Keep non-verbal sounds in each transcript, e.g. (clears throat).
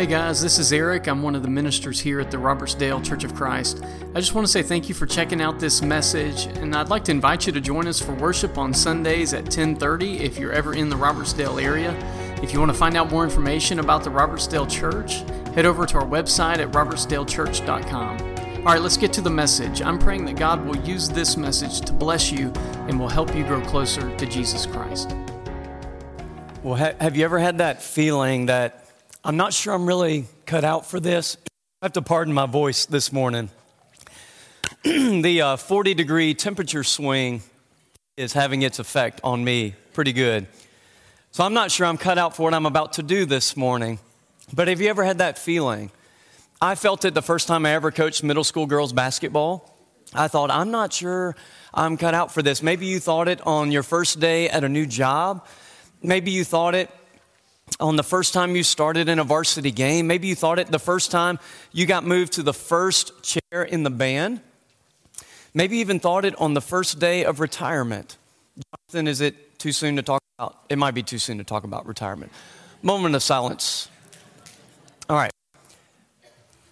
Hey guys, this is Eric. I'm one of the ministers here at the Robertsdale Church of Christ. I just want to say thank you for checking out this message, and I'd like to invite you to join us for worship on Sundays at 10:30 if you're ever in the Robertsdale area. If you want to find out more information about the Robertsdale Church, head over to our website at robertsdalechurch.com. All right, let's get to the message. I'm praying that God will use this message to bless you and will help you grow closer to Jesus Christ. Well, ha- have you ever had that feeling that I'm not sure I'm really cut out for this. I have to pardon my voice this morning. (clears throat) the uh, 40 degree temperature swing is having its effect on me pretty good. So I'm not sure I'm cut out for what I'm about to do this morning. But have you ever had that feeling? I felt it the first time I ever coached middle school girls basketball. I thought, I'm not sure I'm cut out for this. Maybe you thought it on your first day at a new job. Maybe you thought it on the first time you started in a varsity game. Maybe you thought it the first time you got moved to the first chair in the band. Maybe even thought it on the first day of retirement. Jonathan, is it too soon to talk about? It might be too soon to talk about retirement. Moment of silence. All right.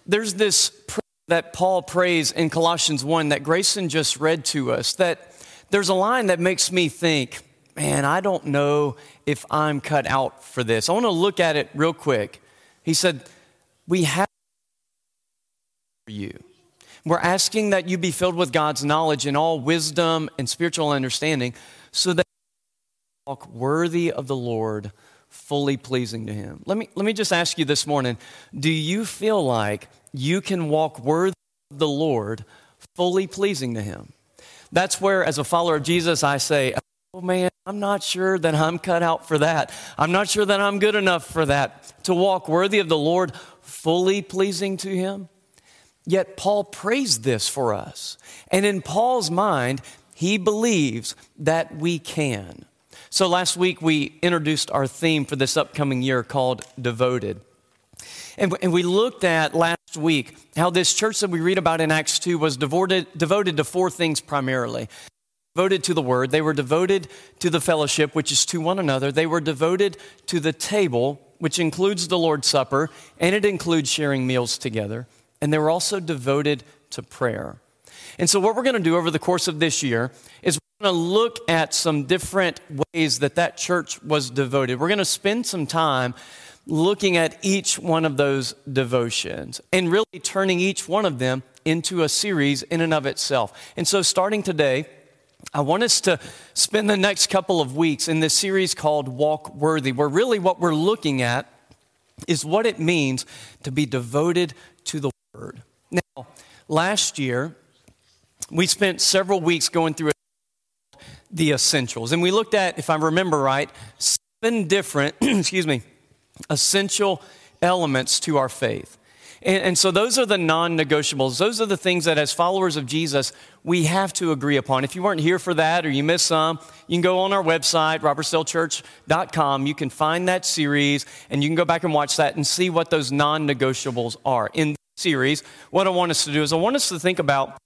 There's this prayer that Paul prays in Colossians 1 that Grayson just read to us that there's a line that makes me think, man, I don't know if I'm cut out for this. I want to look at it real quick. He said, We have for you. We're asking that you be filled with God's knowledge and all wisdom and spiritual understanding so that you walk worthy of the Lord, fully pleasing to Him. Let me, let me just ask you this morning do you feel like you can walk worthy of the Lord, fully pleasing to Him? That's where, as a follower of Jesus, I say, Oh man, I'm not sure that I'm cut out for that. I'm not sure that I'm good enough for that. To walk worthy of the Lord, fully pleasing to Him. Yet Paul prays this for us. And in Paul's mind, he believes that we can. So last week we introduced our theme for this upcoming year called Devoted. And, we looked at last week how this church that we read about in Acts 2 was devoted, devoted to four things primarily devoted to the word, they were devoted to the fellowship, which is to one another, they were devoted to the table, which includes the Lord's Supper, and it includes sharing meals together, and they were also devoted to prayer. And so, what we're going to do over the course of this year is we're going to look at some different ways that that church was devoted. We're going to spend some time looking at each one of those devotions and really turning each one of them into a series in and of itself. And so, starting today, I want us to spend the next couple of weeks in this series called Walk Worthy, where really what we're looking at is what it means to be devoted to the Word. Now, last year, we spent several weeks going through the essentials, and we looked at, if I remember right, seven different, (clears throat) excuse me, essential elements to our faith. And, and, so those are the non negotiables. Those are the things that, as followers of Jesus, we have to agree upon. If you weren't here for that or you missed some, you can go on our website, robertsdalechurch.com. You can find that series and you can go back and watch that and see what those non negotiables are. In this series, what I want us to do is I want us to think about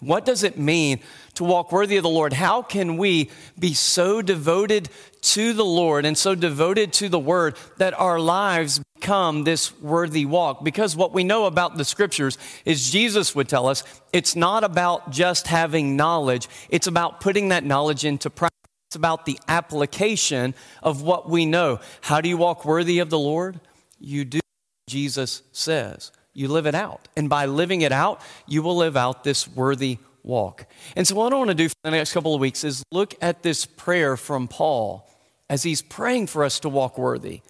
what does it mean to walk worthy of the Lord? How can we be so devoted to the Lord and so devoted to the Word that our lives become this worthy walk? Because what we know about the Scriptures is Jesus would tell us it's not about just having knowledge, it's about putting that knowledge into practice. It's about the application of what we know. How do you walk worthy of the Lord? You do Jesus says you live it out. And by living it out, you will live out this worthy walk. And so, what I want to do for the next couple of weeks is look at this prayer from Paul as he's praying for us to walk worthy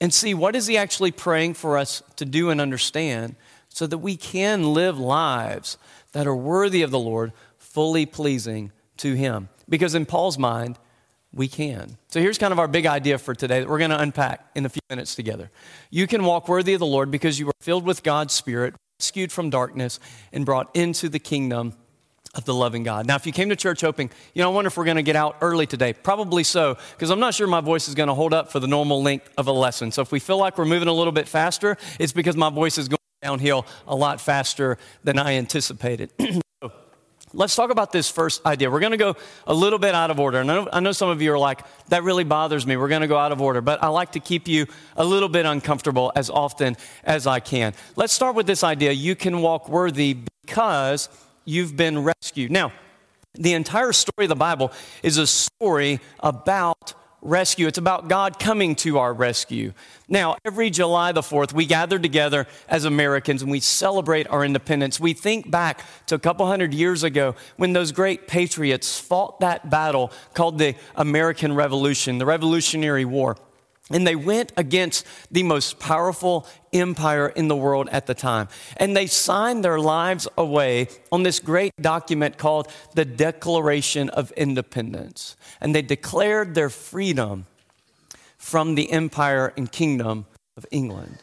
and see what is he actually praying for us to do and understand so that we can live lives that are worthy of the Lord, fully pleasing to him. Because in Paul's mind, we can. So here's kind of our big idea for today that we're going to unpack in a few minutes together. You can walk worthy of the Lord because you are filled with God's Spirit, rescued from darkness, and brought into the kingdom of the loving God. Now, if you came to church hoping, you know, I wonder if we're going to get out early today. Probably so, because I'm not sure my voice is going to hold up for the normal length of a lesson. So if we feel like we're moving a little bit faster, it's because my voice is going downhill a lot faster than I anticipated. (clears throat) Let's talk about this first idea. We're going to go a little bit out of order. And I know, I know some of you are like, that really bothers me. We're going to go out of order. But I like to keep you a little bit uncomfortable as often as I can. Let's start with this idea you can walk worthy because you've been rescued. Now, the entire story of the Bible is a story about rescue. It's about God coming to our rescue. Now, every July the 4th, we gather together as Americans and we celebrate our independence. We think back to a couple hundred years ago when those great patriots fought that battle called the American Revolution, the Revolutionary War. And they went against the most powerful empire in the world at the time. And they signed their lives away on this great document called the Declaration of Independence. And they declared their freedom from the empire and kingdom of England.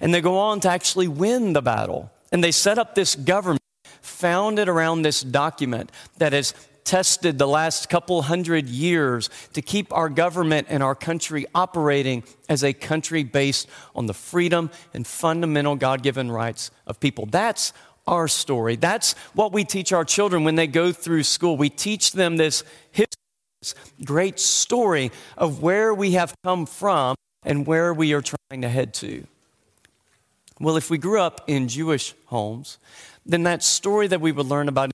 And they go on to actually win the battle. And they set up this government founded around this document that is tested the last couple hundred years to keep our government and our country operating as a country based on the freedom and fundamental God given rights of people. That's our story. That's what we teach our children when they go through school. We teach them this history, this great story of where we have come from and where we are trying to head to. Well, if we grew up in Jewish homes, then that story that we would learn about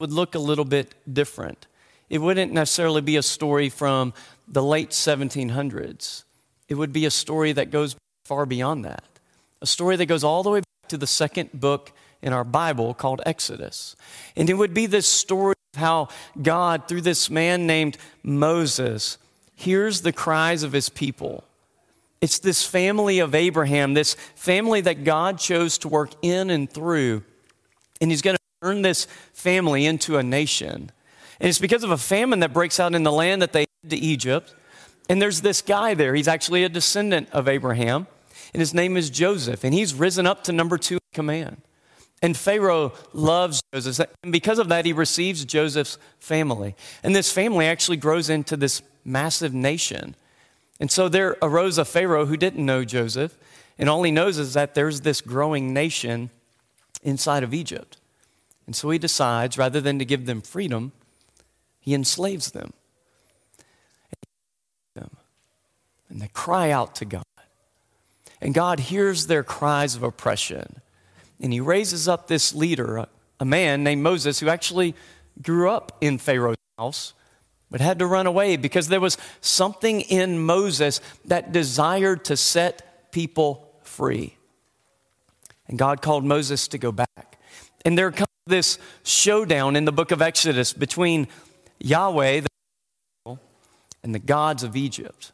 would look a little bit different. It wouldn't necessarily be a story from the late 1700s. It would be a story that goes far beyond that. A story that goes all the way back to the second book in our Bible called Exodus. And it would be this story of how God, through this man named Moses, hears the cries of his people. It's this family of Abraham, this family that God chose to work in and through. And he's going to turn this family into a nation. And it's because of a famine that breaks out in the land that they head to Egypt. And there's this guy there. He's actually a descendant of Abraham. And his name is Joseph. And he's risen up to number two in command. And Pharaoh loves Joseph. And because of that, he receives Joseph's family. And this family actually grows into this massive nation. And so there arose a Pharaoh who didn't know Joseph. And all he knows is that there's this growing nation inside of Egypt. And so he decides, rather than to give them freedom, he enslaves them. And they cry out to God. And God hears their cries of oppression. And he raises up this leader, a man named Moses, who actually grew up in Pharaoh's house, but had to run away because there was something in Moses that desired to set people free. And God called Moses to go back. And there comes this showdown in the book of Exodus between Yahweh and the gods of Egypt.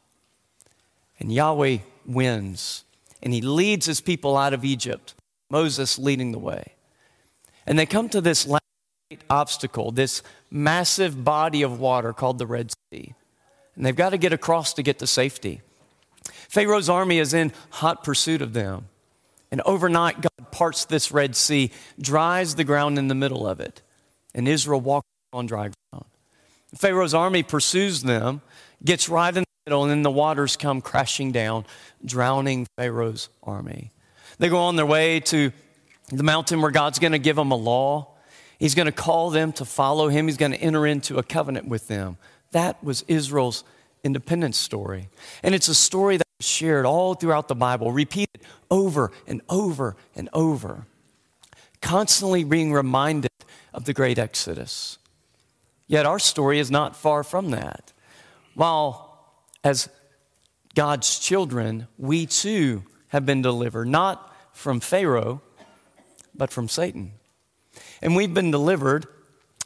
And Yahweh wins, and he leads his people out of Egypt, Moses leading the way. And they come to this last obstacle, this massive body of water called the Red Sea. And they've got to get across to get to safety. Pharaoh's army is in hot pursuit of them. And overnight, God parts this Red Sea, dries the ground in the middle of it, and Israel walks on dry ground. Pharaoh's army pursues them, gets right in the middle, and then the waters come crashing down, drowning Pharaoh's army. They go on their way to the mountain where God's going to give them a law. He's going to call them to follow him. He's going to enter into a covenant with them. That was Israel's independence story. And it's a story that is shared all throughout the Bible, repeated over and over and over, constantly being reminded of the great Exodus. Yet our story is not far from that. While, as God's children, we too have been delivered, not from Pharaoh, but from Satan. And we've been delivered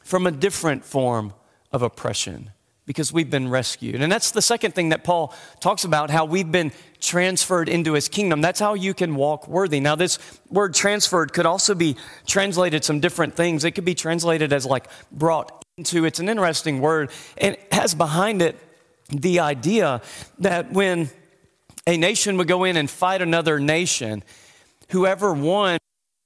from a different form of oppression because we've been rescued. And that's the second thing that Paul talks about how we've been transferred into his kingdom. That's how you can walk worthy. Now, this word transferred could also be translated some different things. It could be translated as like brought into. It's an interesting word and it has behind it the idea that when a nation would go in and fight another nation, whoever won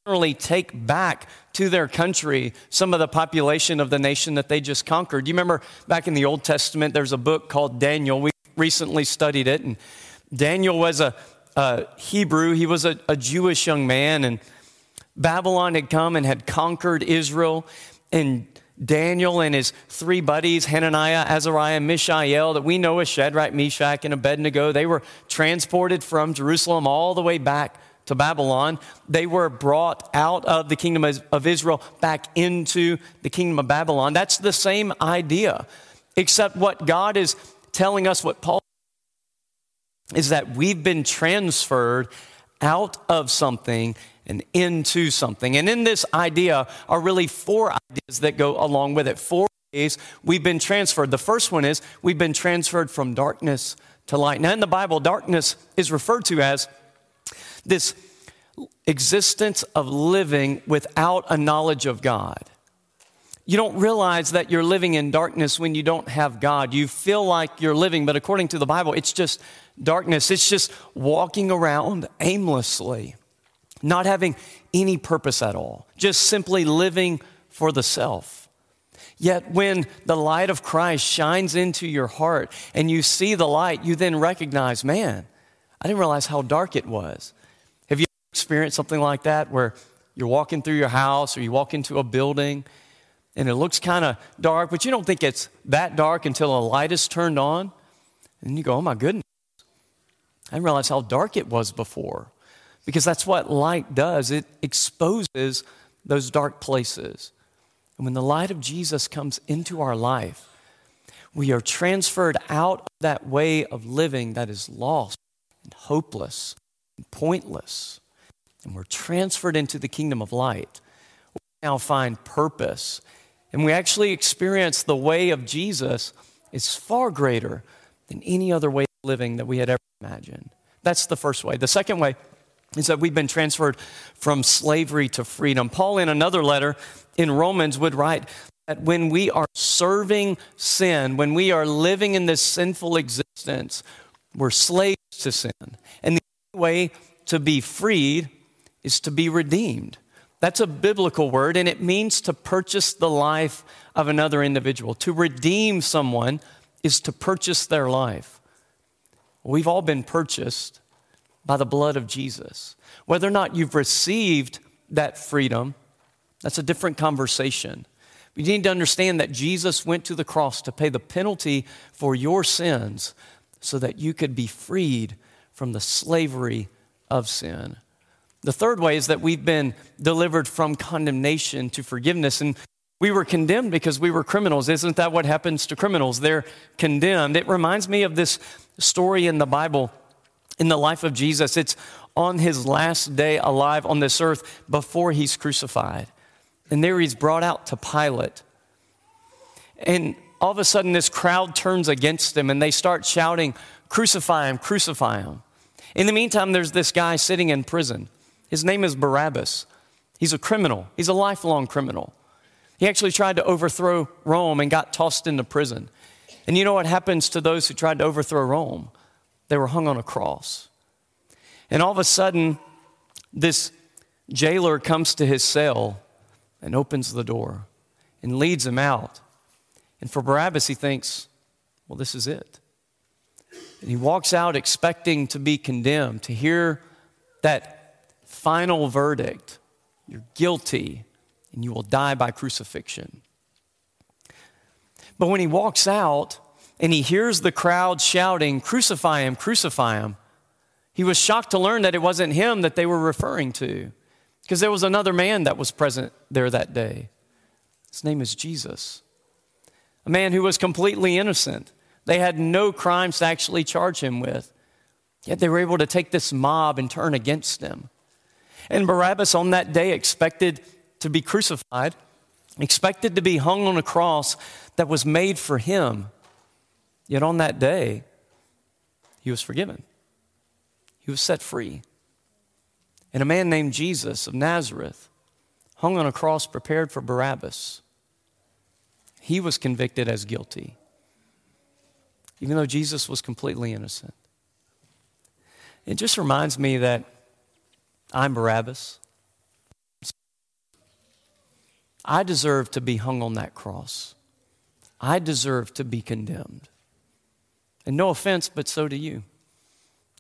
generally take back to their country some of the population of the nation that they just conquered. You remember back in the Old Testament, there's a book called Daniel. We recently studied it, and Daniel was a, a Hebrew, he was a, a Jewish young man, and Babylon had come and had conquered Israel. and Daniel and his three buddies, Hananiah, Azariah, Mishael, that we know as Shadrach, Meshach, and Abednego, they were transported from Jerusalem all the way back to Babylon. They were brought out of the kingdom of Israel back into the kingdom of Babylon. That's the same idea, except what God is telling us, what Paul is that we've been transferred out of something and into something. And in this idea are really four ideas that go along with it. Four ways we've been transferred. The first one is we've been transferred from darkness to light. Now, in the Bible, darkness is referred to as this existence of living without a knowledge of God. You don't realize that you're living in darkness when you don't have God. You feel like you're living, but according to the Bible, it's just darkness. It's just walking around aimlessly not having any purpose at all, just simply living for the self. Yet, when the light of Christ shines into your heart and you see the light, you then recognize, man, I didn't realize how dark it was. Experienced something like that where you're walking through your house or you walk into a building and it looks kind of dark, but you don't think it's that dark until a light is turned on? And you go, oh my goodness, I didn't realize how dark it was before because that's what light does it exposes those dark places. And when the light of Jesus comes into our life, we are transferred out of that way of living that is lost and hopeless and pointless. And we're transferred into the kingdom of light. We now find purpose. And we actually experience the way of Jesus is far greater than any other way of living that we had ever imagined. That's the first way. The second way is that we've been transferred from slavery to freedom. Paul, in another letter in Romans, would write that when we are serving sin, when we are living in this sinful existence, we're slaves to sin. And the only way to be freed is to be redeemed. That's a biblical word, and it means to purchase the life of another individual. To redeem someone is to purchase their life. We've all been purchased by the blood of Jesus. Whether or not you've received that freedom, that's a different conversation. You need to understand that Jesus went to the cross to pay the penalty for your sins so that you could be freed from the slavery of sin. The third way is that we've been delivered from condemnation to forgiveness. And we were condemned because we were criminals. Isn't that what happens to criminals? They're condemned. It reminds me of this story in the Bible in the life of Jesus. It's on his last day alive on this earth before he's crucified. And there he's brought out to Pilate. And all of a sudden, this crowd turns against him and they start shouting, Crucify him, crucify him. In the meantime, there's this guy sitting in prison. His name is Barabbas. He's a criminal, he's a lifelong criminal. He actually tried to overthrow Rome and got tossed into prison. And you know what happens to those who tried to overthrow Rome? They were hung on a cross. And all of a sudden, this jailer comes to his cell and opens the door and leads him out. And for Barabbas, he thinks, well, this is it. And he walks out expecting to be condemned, to hear that final verdict you're guilty and you will die by crucifixion. But when he walks out, and he hears the crowd shouting, Crucify him, crucify him. He was shocked to learn that it wasn't him that they were referring to, because there was another man that was present there that day. His name is Jesus, a man who was completely innocent. They had no crimes to actually charge him with, yet they were able to take this mob and turn against him. And Barabbas on that day expected to be crucified, expected to be hung on a cross that was made for him Yet on that day, he was forgiven. He was set free. And a man named Jesus of Nazareth hung on a cross prepared for Barabbas. He was convicted as guilty, even though Jesus was completely innocent. It just reminds me that I'm Barabbas. I deserve to be hung on that cross. I deserve to be condemned. And no offense, but so do you.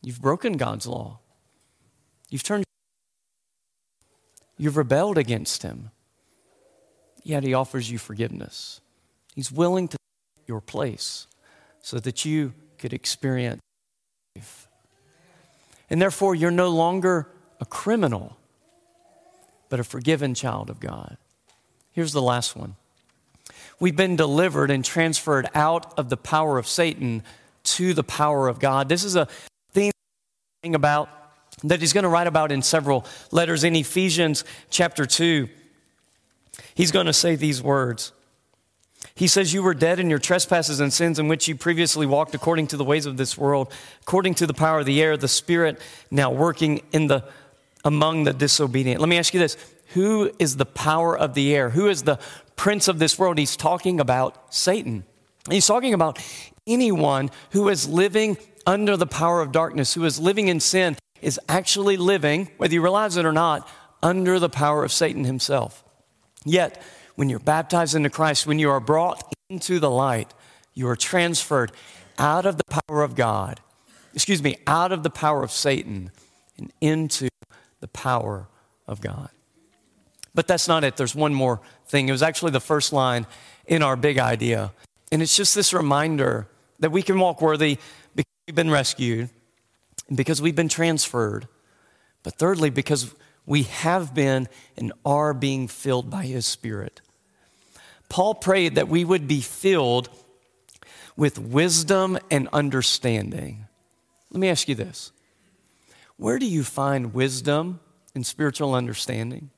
You've broken God's law. You've turned, you've rebelled against Him. yet he offers you forgiveness. He's willing to take your place so that you could experience life. And therefore, you're no longer a criminal, but a forgiven child of God. Here's the last one. We've been delivered and transferred out of the power of Satan to the power of God. This is a theme about that he's going to write about in several letters in Ephesians chapter 2. He's going to say these words. He says, You were dead in your trespasses and sins in which you previously walked according to the ways of this world, according to the power of the air, the Spirit now working in the, among the disobedient. Let me ask you this Who is the power of the air? Who is the prince of this world? He's talking about Satan. He's talking about anyone who is living under the power of darkness, who is living in sin, is actually living, whether you realize it or not, under the power of Satan himself. Yet, when you're baptized into Christ, when you are brought into the light, you are transferred out of the power of God, excuse me, out of the power of Satan and into the power of God. But that's not it. There's one more thing. It was actually the first line in our big idea. And it's just this reminder that we can walk worthy because we've been rescued because we've been transferred. But thirdly, because we have been and are being filled by His Spirit. Paul prayed that we would be filled with wisdom and understanding. Let me ask you this Where do you find wisdom and spiritual understanding?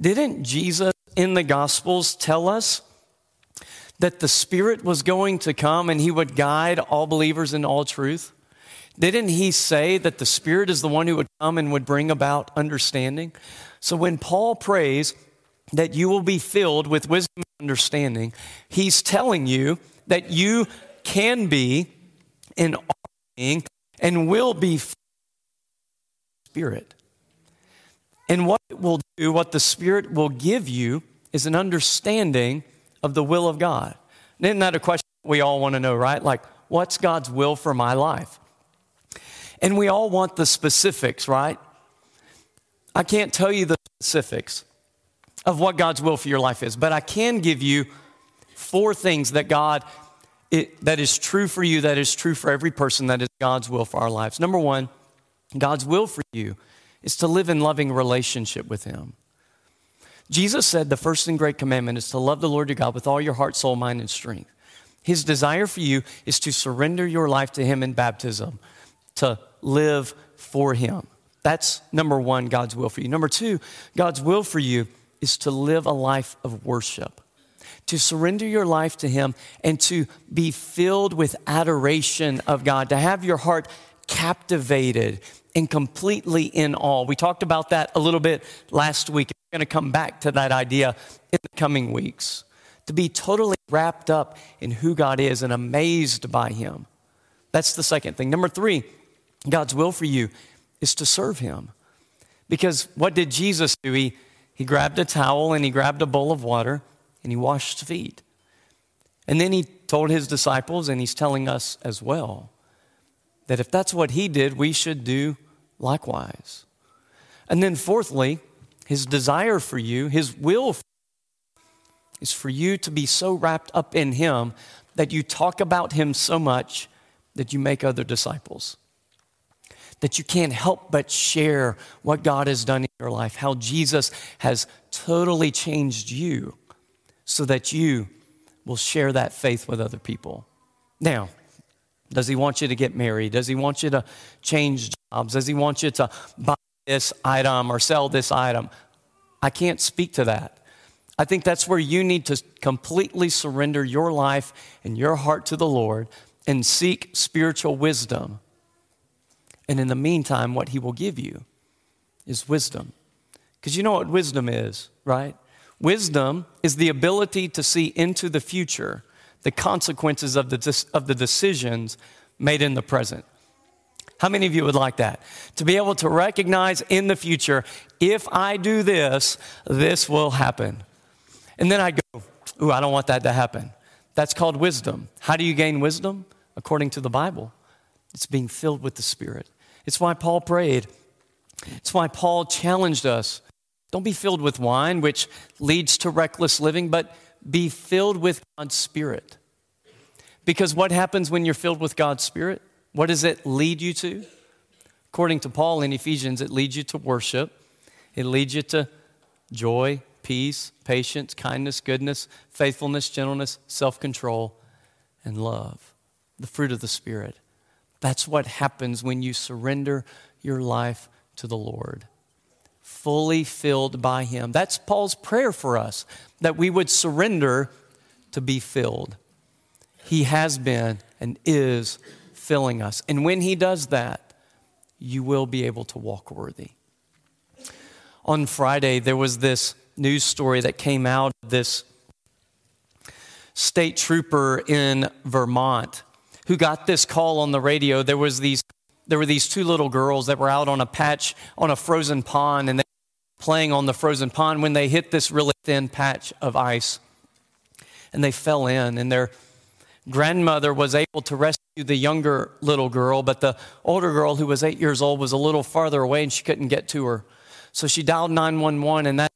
Didn't Jesus in the Gospels tell us that the Spirit was going to come and He would guide all believers in all truth? Didn't he say that the Spirit is the one who would come and would bring about understanding? So when Paul prays that you will be filled with wisdom and understanding, he's telling you that you can be and are being and will be Spirit. And what it will do, what the Spirit will give you, is an understanding of the will of God. Isn't that a question we all want to know, right? Like, what's God's will for my life? And we all want the specifics, right? I can't tell you the specifics of what God's will for your life is, but I can give you four things that God it, that is true for you, that is true for every person, that is God's will for our lives. Number one, God's will for you is to live in loving relationship with Him. Jesus said the first and great commandment is to love the Lord your God with all your heart, soul, mind, and strength. His desire for you is to surrender your life to Him in baptism, to live for Him. That's number one, God's will for you. Number two, God's will for you is to live a life of worship, to surrender your life to Him and to be filled with adoration of God, to have your heart captivated and completely in awe. We talked about that a little bit last week. We're going to come back to that idea in the coming weeks. To be totally wrapped up in who God is and amazed by Him. That's the second thing. Number three, God's will for you is to serve Him. Because what did Jesus do? He, he grabbed a towel and he grabbed a bowl of water and he washed feet. And then he told his disciples, and he's telling us as well, that if that's what he did, we should do likewise. And then, fourthly, his desire for you, his will for is for you to be so wrapped up in him that you talk about him so much that you make other disciples that you can't help but share what God has done in your life, how Jesus has totally changed you so that you will share that faith with other people. Now, does he want you to get married? Does he want you to change jobs? Does he want you to buy this item or sell this item? I can't speak to that. I think that's where you need to completely surrender your life and your heart to the Lord and seek spiritual wisdom and in the meantime, what he will give you is wisdom. Because you know what wisdom is, right? Wisdom is the ability to see into the future the consequences of the, of the decisions made in the present. How many of you would like that? To be able to recognize in the future, if I do this, this will happen. And then I go, Ooh, I don't want that to happen. That's called wisdom. How do you gain wisdom? According to the Bible, it's being filled with the Spirit. It's why Paul prayed. It's why Paul challenged us Don't be filled with wine, which leads to reckless living, but be filled with God's Spirit. Because what happens when you're filled with God's Spirit? What does it lead you to? According to Paul in Ephesians, it leads you to worship, it leads you to joy, peace, patience, kindness, goodness, faithfulness, gentleness, self control, and love. The fruit of the Spirit. That's what happens when you surrender your life to the Lord. Fully filled by Him. That's Paul's prayer for us, that we would surrender to be filled. He has been and is filling us. And when He does that, you will be able to walk worthy. On Friday, there was this news story that came out of this state trooper in Vermont who got this call on the radio. There was these there were these two little girls that were out on a patch on a frozen pond and they were playing on the frozen pond when they hit this really thin patch of ice and they fell in and their grandmother was able to rescue the younger little girl but the older girl who was 8 years old was a little farther away and she couldn't get to her. So she dialed 911 and that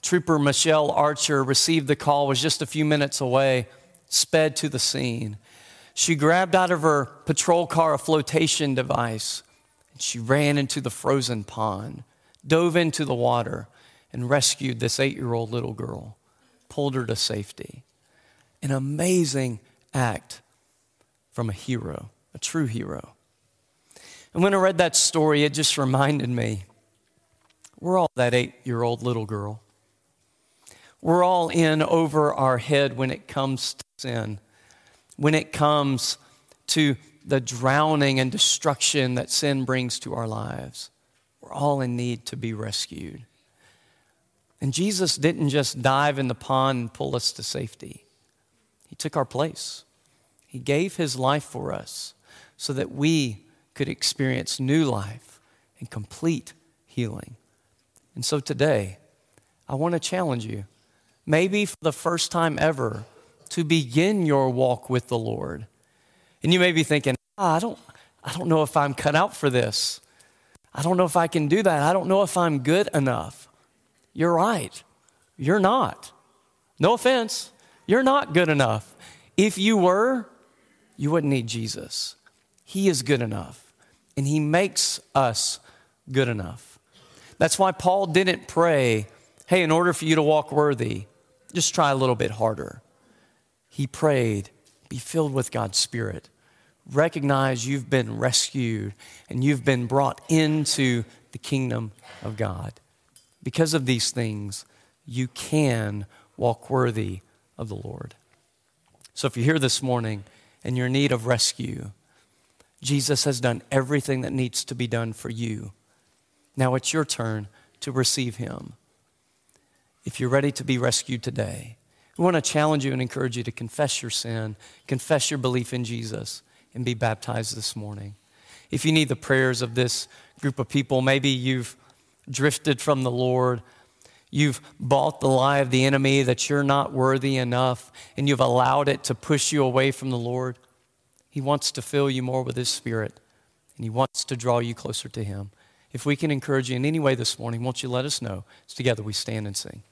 trooper Michelle Archer received the call was just a few minutes away sped to the scene she grabbed out of her patrol car a flotation device and she ran into the frozen pond, dove into the water, and rescued this eight year old little girl, pulled her to safety. An amazing act from a hero, a true hero. And when I read that story, it just reminded me we're all that eight year old little girl. We're all in over our head when it comes to sin when it comes to the drowning and destruction that sin brings to our lives. We're all in need to be rescued. And Jesus didn't just dive in the pond and pull us to safety, He took our place. He gave His life for us so that we could experience new life and complete healing. And so today, I want to challenge you, maybe for the first time ever, to begin your walk with the Lord. And you may be thinking, oh, I, don't, I don't know if I'm cut out for this. I don't know if I can do that. I don't know if I'm good enough. You're right. You're not. No offense. You're not good enough. If you were, you wouldn't need Jesus. He is good enough, and He makes us good enough. That's why Paul didn't pray, hey, in order for you to walk worthy, just try a little bit harder he prayed, Be filled with God's Spirit. Recognize you've been rescued and you've been brought into the kingdom of God. Because of these things, you can walk worthy of the Lord. So if you're here this morning and you're in need of rescue, Jesus has done everything that needs to be done for you. Now it's your turn to receive him. If you're ready to be rescued today, we want to challenge you and encourage you to confess your sin, confess your belief in Jesus, and be baptized this morning. If you need the prayers of this group of people, maybe you've drifted from the Lord. You've bought the lie of the enemy that you're not worthy enough, and you've allowed it to push you away from the Lord. He wants to fill you more with His Spirit, and He wants to draw you closer to Him. If we can encourage you in any way this morning, won't you let us know? Together we stand and sing.